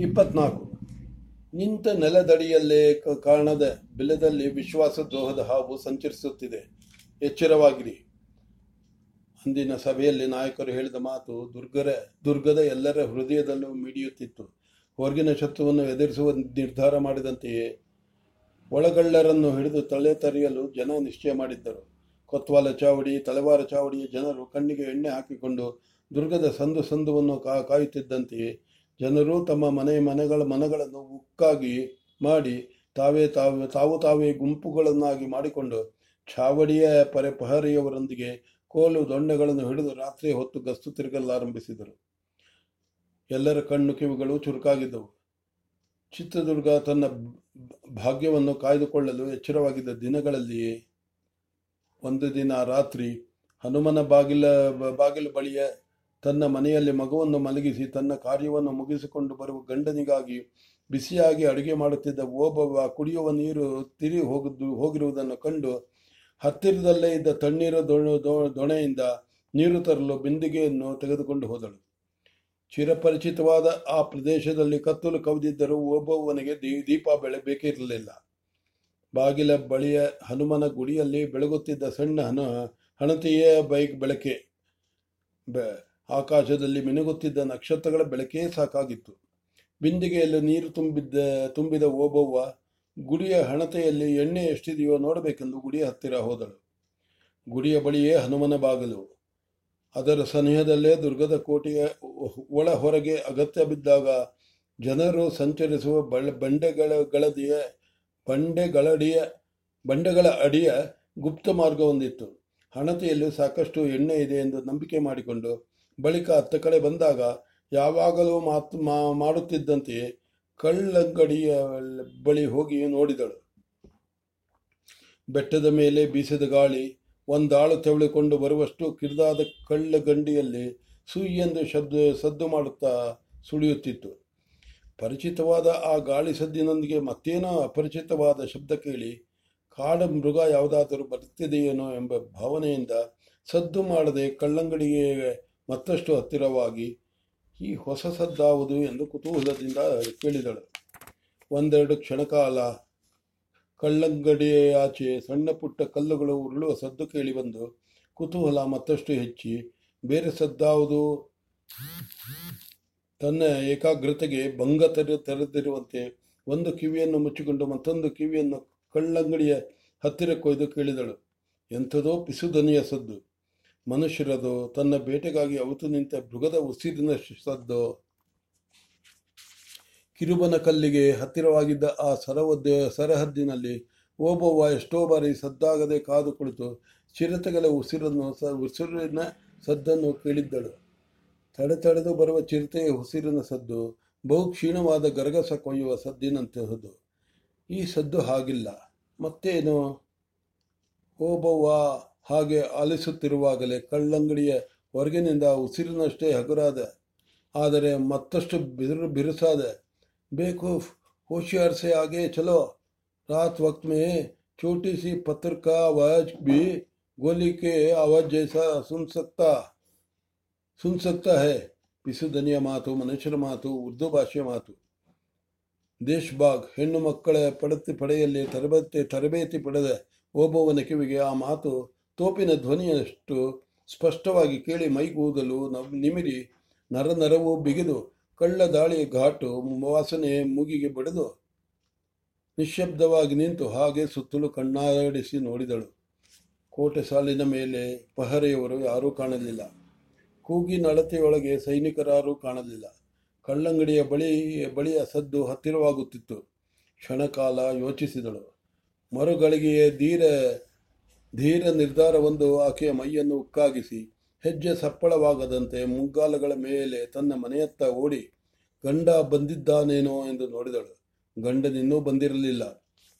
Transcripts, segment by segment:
ಇಪ್ಪತ್ನಾಲ್ಕು. ನಿಂತ ನೆಲದಡಿಯಲ್ಲೇ ಕಾಣದ ಬೆಲೆದಲ್ಲಿ ವಿಶ್ವಾಸದ್ರೋಹದ ಹಾವು ಸಂಚರಿಸುತ್ತಿದೆ. ಎಚ್ಚರವಾಗಿರಿ. ಅಂದಿನ ಸಭೆಯಲ್ಲಿ ನಾಯಕರು ಹೇಳಿದ ಮಾತು ದುರ್ಗರ ದುರ್ಗದ ಎಲ್ಲರ ಹೃದಯದಲ್ಲೂ ಮಿಡಿಯುತ್ತಿತ್ತು. ಹೊರಗಿನ ಶತ್ರುವನ್ನು ಎದುರಿಸುವ ನಿರ್ಧಾರ ಮಾಡಿದಂತೆಯೇ ಒಳಗಳ್ಳರನ್ನು ಹಿಡಿದು ತಲೆ ತರೆಯಲು ಜನ ನಿಶ್ಚಯ ಮಾಡಿದ್ದರು. ಕೊತ್ವಾಲ ಚಾವಡಿ, ತಲೆವಾರ ಚಾವಡಿಯ ಜನರು ಕಣ್ಣಿಗೆ ಎಣ್ಣೆ ಹಾಕಿಕೊಂಡು ದುರ್ಗದ ಸಂದು ಸಂದುವನ್ನು ಕಾಯುತ್ತಿದ್ದಂತೆಯೇ ಜನರು ತಮ್ಮ ಮನೆ ಮನೆಗಳ ಮನಗಳನ್ನು ಉಕ್ಕಾಗಿ ಮಾಡಿ ತಾವೇ ತಾವೇ ತಾವು ತಾವೇ ಗುಂಪುಗಳನ್ನಾಗಿ ಮಾಡಿಕೊಂಡು ಛಾವಡಿಯ ಪರೆ ಪಹರಿಯವರೊಂದಿಗೆ ಕೋಲು ದೊಣ್ಣೆಗಳನ್ನು ಹಿಡಿದು ರಾತ್ರಿ ಹೊತ್ತು ಗಸ್ತು ತಿರುಗಲಾರಂಭಿಸಿದರು ಎಲ್ಲರ ಕಣ್ಣು ಕಿವಿಗಳು ಚುರುಕಾಗಿದ್ದವು. ಚಿತ್ರದುರ್ಗ ತನ್ನ ಭಾಗ್ಯವನ್ನು ಕಾಯ್ದುಕೊಳ್ಳಲು ಎಚ್ಚರವಾಗಿದ್ದ ದಿನಗಳಲ್ಲಿಯೇ ಒಂದು ದಿನ ರಾತ್ರಿ ಹನುಮನ ಬಾಗಿಲ, ಬಾಗಿಲು ಬಳಿಯ ತನ್ನ ಮನೆಯಲ್ಲಿ ಮಗುವನ್ನು ಮಲಗಿಸಿ ತನ್ನ ಕಾರ್ಯವನ್ನು ಮುಗಿಸಿಕೊಂಡು ಬರುವ ಗಂಡನಿಗಾಗಿ ಬಿಸಿಯಾಗಿ ಅಡುಗೆ ಮಾಡುತ್ತಿದ್ದ ಓಬವ್ವ ಕುಡಿಯುವ ನೀರು ತಿರಿ ಹೋಗಿದ್ದು ಹೋಗಿರುವುದನ್ನು ಕಂಡು ಹತ್ತಿರದಲ್ಲೇ ಇದ್ದ ತಣ್ಣೀರು ದೊಣೆಯಿಂದ ನೀರು ತರಲು ಬಿಂದಿಗೆಯನ್ನು ತೆಗೆದುಕೊಂಡು ಹೋದಳು. ಚಿರಪರಿಚಿತವಾದ ಆ ಪ್ರದೇಶದಲ್ಲಿ ಕತ್ತಲು ಕವಿದಿದ್ದರೂ ಓಬವ್ವನಿಗೆ ದೀಪ ಬೆಳಬೇಕಿರಲಿಲ್ಲ ಬಾಗಿಲ ಬಳಿಯ ಹನುಮನ ಗುಡಿಯಲ್ಲಿ ಬೆಳಗುತ್ತಿದ್ದ ಸಣ್ಣ ಹಣ, ಹಣತೆಯ ಬೈಕ್ ಬೆಳಕೆ. ಆಕಾಶದಲ್ಲಿ ಮಿನುಗುತ್ತಿದ್ದ ನಕ್ಷತ್ರಗಳ ಬೆಳಕೇ ಸಾಕಾಗಿತ್ತು. ಬಿಂದಿಗೆಯಲ್ಲಿ ನೀರು ತುಂಬಿದ್ದ, ತುಂಬಿದ ಓಬವ್ವ ಗುಡಿಯ ಹಣತೆಯಲ್ಲಿ ಎಣ್ಣೆ ಎಷ್ಟಿದೆಯೋ ನೋಡಬೇಕೆಂದು ಗುಡಿಯ ಹತ್ತಿರ ಹೋದಳು. ಗುಡಿಯ ಬಳಿಯೇ ಹನುಮನ ಬಾಗಿಲು. ಅದರ ಸನಿಹದಲ್ಲೇ ದುರ್ಗದ ಕೋಟೆಯ ಒಳ ಹೊರಗೆ ಅಗತ್ಯ ಬಿದ್ದಾಗ ಜನರು ಸಂಚರಿಸುವ ಬಳ, ಬಂಡೆಗಳಗಳದಿಯ, ಬಂಡೆಗಳಡಿಯ, ಬಂಡೆಗಳ ಅಡಿಯ ಗುಪ್ತ ಮಾರ್ಗವೊಂದಿತ್ತು. ಹಣತೆಯಲ್ಲಿ ಸಾಕಷ್ಟು ಎಣ್ಣೆ ಇದೆ ಎಂದು ನಂಬಿಕೆ ಮಾಡಿಕೊಂಡು ಬಳಿಕ ಅತ್ತ ಕಡೆ ಬಂದಾಗ ಯಾವಾಗಲೂ ಮಾತು ಮಾಡುತ್ತಿದ್ದಂತೆ ಕಳ್ಳಂಗಡಿಯ ಬಳಿ ಹೋಗಿ ನೋಡಿದಳು. ಬೆಟ್ಟದ ಮೇಲೆ ಬೀಸಿದ ಗಾಳಿ ಒಂದಾಳು ತೆವಳಿಕೊಂಡು ಬರುವಷ್ಟು ಕಿರಿದಾದ ಕಳ್ಳಗಂಡಿಯಲ್ಲಿ ಸುಯ್ಯೆಂದು ಶಬ್ದ ಸದ್ದು ಮಾಡುತ್ತಾ ಸುಳಿಯುತ್ತಿತ್ತು. ಪರಿಚಿತವಾದ ಆ ಗಾಳಿ ಸದ್ದಿನೊಂದಿಗೆ ಮತ್ತೇನೋ ಅಪರಿಚಿತವಾದ ಶಬ್ದ ಕೇಳಿ, ಕಾಡ ಮೃಗ ಯಾವುದಾದರೂ ಬರುತ್ತಿದೆಯೇನೋ ಎಂಬ ಭಾವನೆಯಿಂದ ಸದ್ದು ಮಾಡದೆ ಕಳ್ಳಂಗಡಿಗೆ ಮತ್ತಷ್ಟು ಹತ್ತಿರವಾಗಿ ಈ ಹೊಸ ಸದ್ದಾವುದು ಎಂದು ಕುತೂಹಲದಿಂದ ಕೇಳಿದಳು. ಒಂದೆರಡು ಕ್ಷಣಕಾಲ ಕಳ್ಳಂಗಡಿಯಾಚೆ ಸಣ್ಣ ಪುಟ್ಟ ಕಲ್ಲುಗಳು ಉರುಳುವ ಸದ್ದು ಕೇಳಿಬಂದು ಕುತೂಹಲ ಮತ್ತಷ್ಟು ಹೆಚ್ಚಿ, ಬೇರೆ ಸದ್ದಾವುದು ತನ್ನ ಏಕಾಗ್ರತೆಗೆ ಭಂಗ ತೆರೆ, ತೆರೆದಿರುವಂತೆ ಒಂದು ಕಿವಿಯನ್ನು ಮುಚ್ಚಿಕೊಂಡು ಮತ್ತೊಂದು ಕಿವಿಯನ್ನು ಕಳ್ಳಂಗಡಿಯ ಹತ್ತಿರ ಕೊಯ್ದು ಕೇಳಿದಳು. ಎಂಥದೋ ಪಿಸುದನಿಯ ಸದ್ದು. ಮನುಷ್ಯರದು ತನ್ನ ಬೇಟೆಗಾಗಿ ಅವತು ನಿಂತ ಮೃಗದ ಉಸಿರಿನ ಸದ್ದು. ಕಿರುಬನ ಕಲ್ಲಿಗೆ ಹತ್ತಿರವಾಗಿದ್ದ ಆ ಸರವದ್ದ, ಸರಹದ್ದಿನಲ್ಲಿ ಓಬವ್ವ ಎಷ್ಟೋ ಬಾರಿ ಸದ್ದಾಗದೆ ಕಾದು ಕುಳಿತು ಚಿರತೆಗಳ ಉಸಿರನ್ನು ಸ, ಉಸಿರಿನ ಸದ್ದನ್ನು ಕೇಳಿದ್ದಳು. ತಡೆ ತಡೆದು ಬರುವ ಚಿರತೆಯ ಉಸಿರಿನ ಸದ್ದು ಬಹು ಕ್ಷೀಣವಾದ ಗರಗಸ ಕೊಯ್ಯುವ ಸದ್ದಿನಂತಹದ್ದು ಈ ಸದ್ದು ಹಾಗಿಲ್ಲ. ಮತ್ತೇನು? ಓಬವ್ವ ಹಾಗೆ ಆಲಿಸುತ್ತಿರುವಾಗಲೇ ಕಳ್ಳಂಗಡಿಯ ಹೊರಗಿನಿಂದ ಉಸಿರಿನಷ್ಟೇ ಹಗುರಾದ ಆದರೆ ಮತ್ತಷ್ಟು ಬಿರು ಬಿರುಸಾದ बेवकूफ होशियार से आगे चलो रात वक्त में छोटी सी पत्थर का आवाज भी गोली के आवाज जैसा सुन सकता सुन सकता है ಪಿಸುದನಿಯ ಮಾತು ಮನುಷ್ಯರ ಮಾತು ಉರ್ದು ಭಾಷೆಯ ಮಾತು ದೇಶ್ಬಾಗ್ ಹೆಣ್ಣು ಮಕ್ಕಳ ಪಡತಿ ಪಡೆಯಲ್ಲಿ ತರಬೇತಿ ತರಬೇತಿ ಪಡೆದ ಓಬವ್ವನ ಕಿವಿಗೆ ಆ ಮಾತು ತೋಪಿನ ಧ್ವನಿಯಷ್ಟು ಸ್ಪಷ್ಟವಾಗಿ ಕೇಳಿ ಮೈಗೂದಲು ನಿಮಿರಿ, ನರ ನರವು ಬಿಗಿದು, ಕಳ್ಳ ದಾಳಿಯ ಘಾಟು ವಾಸನೆ ಮೂಗಿಗೆ ಬಡಿದು ನಿಶ್ಶಬ್ದವಾಗಿ ನಿಂತು ಹಾಗೆ ಸುತ್ತಲೂ ಕಣ್ಣಾಡಿಸಿ ನೋಡಿದಳು. ಕೋಟೆ ಸಾಲಿನ ಮೇಲೆ ಪಹರೆಯವರು ಯಾರೂ ಕಾಣಲಿಲ್ಲ. ಕೂಗಿನ ಅಳತೆಯೊಳಗೆ ಸೈನಿಕರಾರೂ ಕಾಣಲಿಲ್ಲ. ಕಳ್ಳಂಗಡಿಯ ಬಳಿ, ಬಳಿಯ ಸದ್ದು ಹತ್ತಿರವಾಗುತ್ತಿತ್ತು. ಕ್ಷಣಕಾಲ ಯೋಚಿಸಿದಳು. ಮರುಗಳಿಗೆಯೇ ಧೀರ ಧೀರ ನಿರ್ಧಾರವೊಂದು ಆಕೆಯ ಮೈಯನ್ನು ಉಕ್ಕಾಗಿಸಿ ಹೆಜ್ಜೆ ಸಪ್ಪಳವಾಗದಂತೆ ಮುಂಗಾಲಗಳ ಮೇಲೆ ತನ್ನ ಮನೆಯತ್ತ ಓಡಿ ಗಂಡ ಬಂದಿದ್ದಾನೇನೋ ಎಂದು ನೋಡಿದಳು. ಗಂಡನಿನ್ನೂ ಬಂದಿರಲಿಲ್ಲ.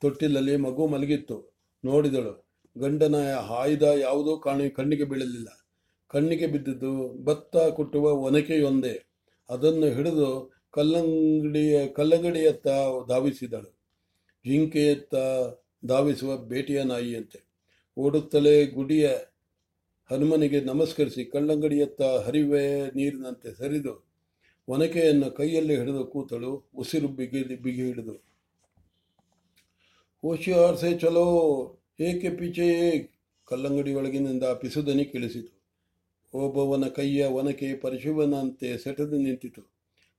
ತೊಟ್ಟಿಲಲ್ಲಿ ಮಗು ಮಲಗಿತ್ತು. ನೋಡಿದಳು. ಗಂಡನ ಹಾಯ್ದ ಯಾವುದೂ ಕಾಣಿ, ಕಣ್ಣಿಗೆ ಬೀಳಲಿಲ್ಲ. ಕಣ್ಣಿಗೆ ಬಿದ್ದಿದ್ದು ಭತ್ತ ಕುಟ್ಟುವ ಒನಕೆಯೊಂದೇ. ಅದನ್ನು ಹಿಡಿದು ಕಲ್ಲಂಗಡಿಯ, ಕಲ್ಲಂಗಡಿಯತ್ತ ಧಾವಿಸಿದಳು. ಜಿಂಕೆಯತ್ತ ಧಾವಿಸುವ ಬೇಟೆಯ ನಾಯಿಯಂತೆ. ಓಡುತ್ತಲೇ ಗುಡಿಯ ಹನುಮನಿಗೆ ನಮಸ್ಕರಿಸಿ ಕಳ್ಳಂಗಡಿಯತ್ತ ಹರಿವೆ ನೀರಿನಂತೆ ಸರಿದು ಒನಕೆಯನ್ನು ಕೈಯಲ್ಲಿ ಹಿಡಿದು ಕೂತಳು, ಉಸಿರು ಬಿಗಿ ಬಿಗಿ ಹಿಡಿದು. ಹೋಶಿಯಾರ್ ಸೇ ಚಲೋ! ಏಕೆ ಪೀಚೆ? ಕಲ್ಲಂಗಡಿಯೊಳಗಿನಿಂದ ಪಿಸುದನಿ ಕೇಳಿಸಿತು. ಓಬವನ ಕೈಯ ಒನಕೆ ಪರಿಶುವನಂತೆ ಸೆಟೆದು ನಿಂತಿತು.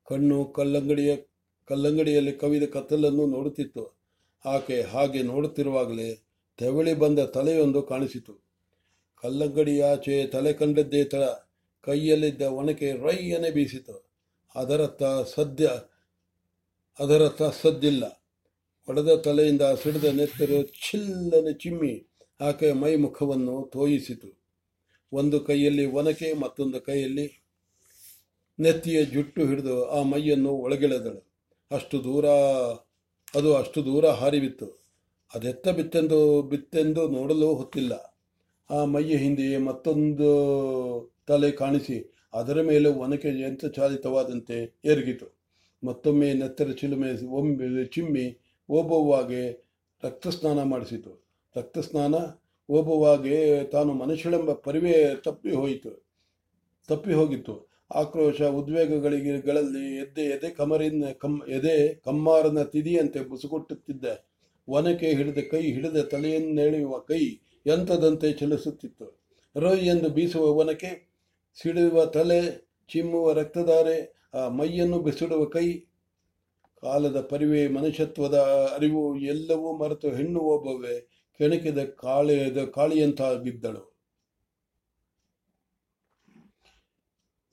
ಕಣ್ಣು ಕಲ್ಲಂಗಡಿಯ, ಕಲ್ಲಂಗಡಿಯಲ್ಲಿ ಕವಿದ ಕತ್ತಲನ್ನು ನೋಡುತ್ತಿತ್ತು. ಆಕೆ ಹಾಗೆ ನೋಡುತ್ತಿರುವಾಗಲೇ ತೆವಳಿ ಬಂದ ತಲೆಯೊಂದು ಕಾಣಿಸಿತು. ಕಲ್ಲಂಗಡಿಯಾಚೆ ತಲೆ ಕಂಡದ್ದೇ ತಳ, ಕೈಯಲ್ಲಿದ್ದ ಒಣಕೆ ರೈಯನೆ ಬೀಸಿತು. ಅದರತ್ತ ಸದ್ಯ, ಅದರತ್ತ ಸದ್ದಿಲ್ಲ. ಒಡೆದ ತಲೆಯಿಂದ ಸಿಡಿದ ನೆತ್ತರು ಚಿಲ್ಲನೆ ಚಿಮ್ಮಿ ಆಕೆಯ ಮೈ ಮುಖವನ್ನು ತೋಯಿಸಿತು. ಒಂದು ಕೈಯಲ್ಲಿ ಒನಕೆ, ಮತ್ತೊಂದು ಕೈಯಲ್ಲಿ ನೆತ್ತಿಯ ಜುಟ್ಟು ಹಿಡಿದು ಆ ಮೈಯನ್ನು ಒಳಗೆಳೆದಳು. ಅಷ್ಟು ದೂರ, ಅದು ಅಷ್ಟು ದೂರ ಹಾರಿಬಿತ್ತು. ಅದೆತ್ತ ಬಿತ್ತೆಂದು ಬಿತ್ತೆಂದು ನೋಡಲು ಹೊತ್ತಿಲ್ಲ. ಆ ಮೈಯ ಹಿಂದೆಯೇ ಮತ್ತೊಂದು ತಲೆ ಕಾಣಿಸಿ, ಅದರ ಮೇಲೆ ಒನಕೆ ಯಂತ್ರಚಾಲಿತವಾದಂತೆ ಎರಗಿತು. ಮತ್ತೊಮ್ಮೆ ನೆತ್ತರ ಚಿಲುಮೆ ಒಮ್ಮೆ ಚಿಮ್ಮಿ ಓಬವ್ವಾಗೆ ರಕ್ತಸ್ನಾನ ಮಾಡಿಸಿತು. ರಕ್ತಸ್ನಾನ ಓಬವ್ವಾಗೆ ತಾನು ಮನುಷ್ಯಳೆಂಬ ಪರಿವೇ ತಪ್ಪಿ ಹೋಯಿತು. ತಪ್ಪಿ ಹೋಗಿತ್ತು. ಆಕ್ರೋಶ ಉದ್ವೇಗಗಳಿಗೆಗಳಲ್ಲಿ ಎದೆ ಎದೆ ಕಮರಿನ ಕಮ್, ಎದೆ ಕಮ್ಮಾರನ ತಿದಿಯಂತೆ ಬುಸುಗುಟ್ಟುತ್ತಿದ್ದ ಒನಕೆ ಹಿಡಿದ ಕೈ ಹಿಡಿದ ತಲೆಯನ್ನೆಳೆಯುವ ಕೈ ಯಂತ್ರದಂತೆ ಚಲಿಸುತ್ತಿತ್ತು. ರೋಯ್ ಎಂದು ಬೀಸುವ ಒನಕೆ ಸಿಡಿಯುವ ತಲೆ, ಚಿಮ್ಮುವ ರಕ್ತಧಾರೆ, ಆ ಮೈಯನ್ನು ಬಿಸಿಡುವ ಕೈ, ಕಾಲದ ಪರಿವೆ, ಮನುಷ್ಯತ್ವದ ಅರಿವು ಎಲ್ಲವೂ ಮರೆತು ಹೆಣ್ಣು ಒಬ್ಬವೇ ಕೆಣಕಿದ ಕಾಳೆಯದ ಕಾಳಿಯಂತಾಗಿದ್ದಳು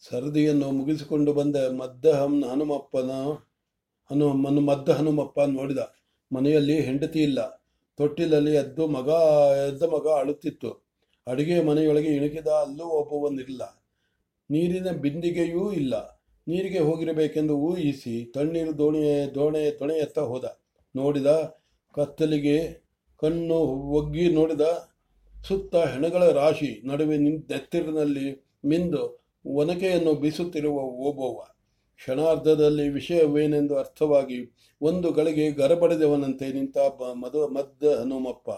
ಸರದಿಯನ್ನು ಮುಗಿಸಿಕೊಂಡು ಬಂದ ಮದ್ದ ಹನುಮಪ್ಪನ, ಹನು ಮದ್ದ ಹನುಮಪ್ಪ ನೋಡಿದ. ಮನೆಯಲ್ಲಿ ಹೆಂಡತಿ ಇಲ್ಲ. ತೊಟ್ಟಿಲಲ್ಲಿ ಎದ್ದು ಮಗ, ಎದ್ದ ಮಗ ಅಳುತ್ತಿತ್ತು. ಅಡುಗೆ ಮನೆಯೊಳಗೆ ಇಣುಕಿದ ಅಲ್ಲೂ ಒಬ್ಬವನಿಲ್ಲ. ನೀರಿನ ಬಿಂದಿಗೆಯೂ ಇಲ್ಲ. ನೀರಿಗೆ ಹೋಗಿರಬೇಕೆಂದು ಊಹಿಸಿ ತಣ್ಣೀರು ದೋಣಿ, ದೋಣೆ ದೊಣೆಯತ್ತ ಹೋದ. ನೋಡಿದ ಕತ್ತಲಿಗೆ ಕಣ್ಣು ಒಗ್ಗಿ ನೋಡಿದ ಸುತ್ತ ಹೆಣಗಳ ರಾಶಿ. ನಡುವೆ ನಿಂತ ನಿಂತೆತ್ತಿರಿನಲ್ಲಿ ಮಿಂದು ಒನಕೆಯನ್ನು ಬೀಸುತ್ತಿರುವ ಓಬವ್ವ. ಕ್ಷಣಾರ್ಧದಲ್ಲಿ ವಿಷಯವೇನೆಂದು ಅರ್ಥವಾಗಿ ಒಂದು ಗಳಿಗೆ ಗರಬಡೆದವನಂತೆ ನಿಂತ ಮದ ಮದ್ದ ಹನುಮಪ್ಪ.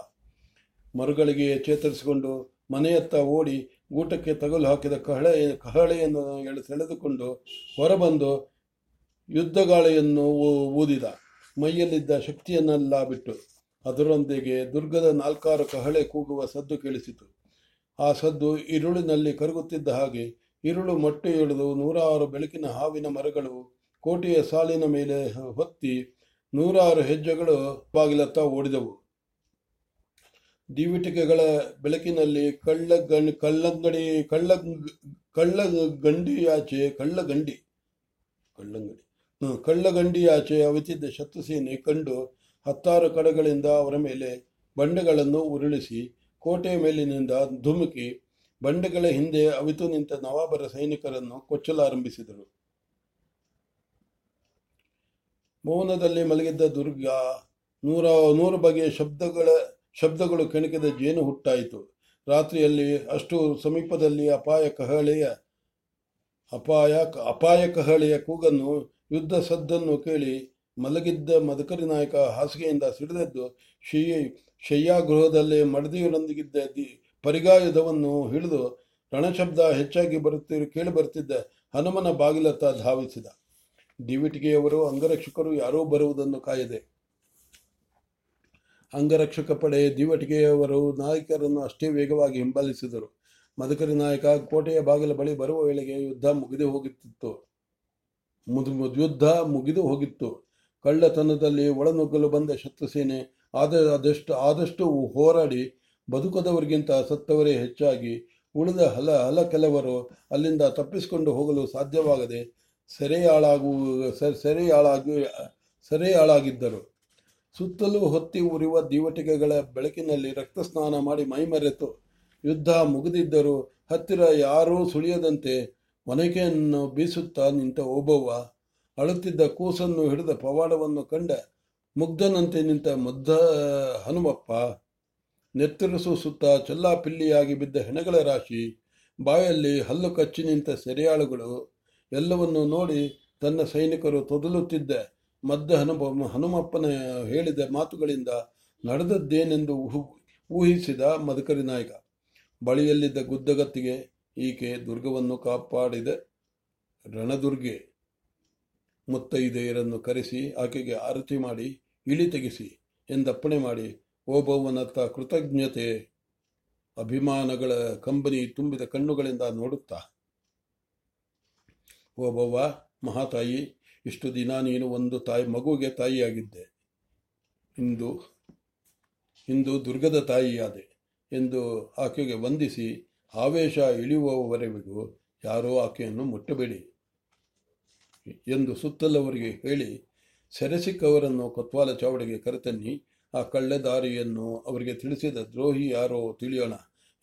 ಮರುಗಳಿಗೆ ಚೇತರಿಸಿಕೊಂಡು ಮನೆಯತ್ತ ಓಡಿ ಊಟಕ್ಕೆ ತಗಲು ಹಾಕಿದ ಕಹಳೆ, ಕಹಳೆಯನ್ನು ಎಳೆ ಸೆಳೆದುಕೊಂಡು ಹೊರಬಂದು ಯುದ್ಧಗಾಳೆಯನ್ನು ಊದಿದ. ಮೈಯಲ್ಲಿದ್ದ ಶಕ್ತಿಯನ್ನೆಲ್ಲ ಬಿಟ್ಟು ಅದರೊಂದಿಗೆ ದುರ್ಗದ ನಾಲ್ಕಾರು ಕಹಳೆ ಕೂಗುವ ಸದ್ದು ಕೇಳಿಸಿತು. ಆ ಸದ್ದು ಇರುಳಿನಲ್ಲಿ ಕರಗುತ್ತಿದ್ದ ಹಾಗೆ ಇರುಳು ಮೊಟ್ಟೆ ಎಳೆದು ನೂರಾರು ಬೆಳಕಿನ ಹಾವಿನ ಮರಗಳು ಕೋಟೆಯ ಸಾಲಿನ ಮೇಲೆ ಹೊತ್ತಿ ನೂರಾರು ಹೆಜ್ಜೆಗಳು ಬಾಗಿಲತ್ತ ಓಡಿದವು. ದಿವಿಟಿಕೆಗಳ ಬೆಳಕಿನಲ್ಲಿ ಕಳ್ಳ ಗಣ್ ಕಳ್ಳಂಗಡಿ ಕಳ್ಳ ಕಳ್ಳಗಂಡಿಯಾಚೆ ಕಳ್ಳಗಂಡಿ ಕಳ್ಳಂಗಡಿ ಹ್ಮ್, ಕಳ್ಳಗಂಡಿಯಾಚೆ ಅವಿತಿದ್ದ ಶತ್ರುಸೇನೆ ಕಂಡು ಹತ್ತಾರು ಕಡೆಗಳಿಂದ ಅವರ ಮೇಲೆ ಬಂಡೆಗಳನ್ನು ಉರುಳಿಸಿ ಕೋಟೆಯ ಮೇಲಿನಿಂದ ಧುಮುಕಿ ಬಂಡೆಗಳ ಹಿಂದೆ ಅವಿತು ನಿಂತ ನವಾಬರ ಸೈನಿಕರನ್ನು ಕೊಚ್ಚಲಾರಂಭಿಸಿದರು. ಮೌನದಲ್ಲಿ ಮಲಗಿದ್ದ ದುರ್ಗ ನೂರ, ನೂರು ಬಗೆಯ ಶಬ್ದಗಳ, ಶಬ್ದಗಳು ಕೆಣಕಿದ ಜೇನು ಹುಟ್ಟಾಯಿತು. ರಾತ್ರಿಯಲ್ಲಿ ಅಷ್ಟು ಸಮೀಪದಲ್ಲಿ ಅಪಾಯ ಕಹಳೆಯ, ಅಪಾಯ ಅಪಾಯ ಕಹಳೆಯ ಕೂಗನ್ನು, ಯುದ್ಧ ಸದ್ದನ್ನು ಕೇಳಿ ಮಲಗಿದ್ದ ಮದಕರಿ ನಾಯಕ ಹಾಸಿಗೆಯಿಂದ ಸಿಡಿದೆದ್ದು ಶಯ್ಯ ಶಯ್ಯಾಗೃಹದಲ್ಲೇ ಮಡದಿಯರೊಂದಿಗಿದ್ದ ಪರಿಗಾಯುಧವನ್ನು ಹಿಡಿದು ರಣಶಬ್ದ ಹೆಚ್ಚಾಗಿ ಬರುತ್ತಿ, ಕೇಳಿ ಬರುತ್ತಿದ್ದ ಹನುಮನ ಬಾಗಿಲತ್ತ ಧಾವಿಸಿದ. ದಿವಿಟಿಗೆಯವರು ಅಂಗರಕ್ಷಕರು ಯಾರೂ ಬರುವುದನ್ನು ಕಾಯದೆ. ಅಂಗರಕ್ಷಕ ಪಡೆ ದಿವಟಿಗೆಯವರು ನಾಯಕರನ್ನು ಅಷ್ಟೇ ವೇಗವಾಗಿ ಹಿಂಬಾಲಿಸಿದರು. ಮದಕರಿ ನಾಯಕ ಕೋಟೆಯ ಬಾಗಿಲ ಬಳಿ ಬರುವ ವೇಳೆಗೆ ಯುದ್ಧ ಮುಗಿದು ಹೋಗುತ್ತಿತ್ತು. ಮುದು ಯುದ್ಧ ಮುಗಿದು ಹೋಗಿತ್ತು. ಕಳ್ಳತನದಲ್ಲಿ ಒಳನುಗ್ಗಲು ಬಂದ ಶತ್ರುಸೇನೆ ಆದ, ಆದಷ್ಟು ಆದಷ್ಟು ಹೋರಾಡಿ ಬದುಕದವರಿಗಿಂತ ಸತ್ತವರೇ ಹೆಚ್ಚಾಗಿ ಉಳಿದ ಹಲ ಹಲ ಕೆಲವರು ಅಲ್ಲಿಂದ ತಪ್ಪಿಸಿಕೊಂಡು ಹೋಗಲು ಸಾಧ್ಯವಾಗದೆ ಸೆರೆಯಾಳಾಗು ಸ- ಸೆರೆಯಾಳಾಗಿ ಸೆರೆಯಾಳಾಗಿದ್ದರು. ಸುತ್ತಲೂ ಹೊತ್ತಿ ಉರಿಯುವ ದೀವಟಿಕೆಗಳ ಬೆಳಕಿನಲ್ಲಿ ರಕ್ತ ಸ್ನಾನ ಮಾಡಿ ಮೈಮರೆತು ಯುದ್ಧ ಮುಗಿದಿದ್ದರೂ ಹತ್ತಿರ ಯಾರೂ ಸುಳಿಯದಂತೆ ಒನಕೆಯನ್ನು ಬೀಸುತ್ತಾ ನಿಂತ ಓಬವ್ವ ಅಳುತ್ತಿದ್ದ ಕೂಸನ್ನು ಹಿಡಿದ ಪವಾಡವನ್ನು ಕಂಡ ಮುಗ್ಧನಂತೆ ನಿಂತ ಮುದ್ದ ಹನುಮಪ್ಪ ನೆತ್ತರಿಸು ಸುತ್ತ ಚೆಲ್ಲಾಪಿಲ್ಲಿಯಾಗಿ ಬಿದ್ದ ಹೆಣಗಳ ರಾಶಿ, ಬಾಯಲ್ಲಿ ಹಲ್ಲು ಕಚ್ಚಿ ನಿಂತ ಸೆರೆಯಾಳುಗಳು, ಎಲ್ಲವನ್ನು ನೋಡಿ ತನ್ನ ಸೈನಿಕರು ತೊದಲುತ್ತಿದ್ದ ಮದ್ದ ಹನುಮ, ಹನುಮಪ್ಪನ ಹೇಳಿದ ಮಾತುಗಳಿಂದ ನಡೆದದ್ದೇನೆಂದು ಊಹು- ಊಹಿಸಿದ ಮದಕರಿ ನಾಯಕ. ಬಳಿಯಲ್ಲಿದ್ದ ಗುದ್ದಗತ್ತಿಗೆ ಈಕೆ ದುರ್ಗವನ್ನು ಕಾಪಾಡಿದೆ ರಣದುರ್ಗೆ. ಮುತ್ತೈದೆಯರನ್ನು ಕರೆಸಿ ಆಕೆಗೆ ಆರತಿ ಮಾಡಿ, ಇಳಿ ತೆಗೆಸಿ ಎಂದಪ್ಪಣೆ ಮಾಡಿ ಓಬವ್ವನತ್ತ ಕೃತಜ್ಞತೆ ಅಭಿಮಾನಗಳ ಕಂಬನಿ ತುಂಬಿದ ಕಣ್ಣುಗಳಿಂದ ನೋಡುತ್ತಾ. ಓಬವ್ವ ಮಹಾತಾಯಿ, ಇಷ್ಟು ದಿನ ನೀನು ಒಂದು ತಾಯಿ, ಮಗುವಿಗೆ ತಾಯಿಯಾಗಿದ್ದೆ. ಇಂದು ಇಂದು ದುರ್ಗದ ತಾಯಿಯಾದೆ ಎಂದು ಆಕೆಗೆ ವಂದಿಸಿ ಆವೇಶ ಇಳಿಯುವವರೆಗೂ ಯಾರೋ ಆಕೆಯನ್ನು ಮುಟ್ಟಬೇಡಿ ಎಂದು ಸುತ್ತಲವರಿಗೆ ಹೇಳಿ ಸೆರೆಸಿಕ್ಕವರನ್ನು ಕೊತ್ವಾಲ ಚಾವಡಿಗೆ ಕರೆತನ್ನಿ. ಆ ಕಳ್ಳೆದಾರಿಯನ್ನು ಅವರಿಗೆ ತಿಳಿಸಿದ ದ್ರೋಹಿ ಯಾರೋ ತಿಳಿಯೋಣ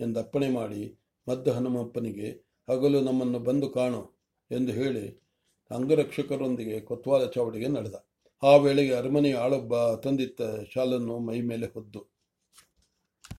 ಎಂದು ಅಪ್ಪಣೆ ಮಾಡಿ ಮದ್ದ ಹನುಮಪ್ಪನಿಗೆ, ಹಗಲು ನಮ್ಮನ್ನು ಬಂದು ಕಾಣು ಎಂದು ಹೇಳಿ ಅಂಗರಕ್ಷಕರೊಂದಿಗೆ ಕೊತ್ವಾಲ ಚಾವಡಿಗೆ ನಡೆದ. ಆ ವೇಳೆಗೆ ಅರಮನೆಯ ಆಳೊಬ್ಬ ತಂದಿತ್ತ ಶಾಲನ್ನು ಮೈ ಮೇಲೆ ಹೊದ್ದು.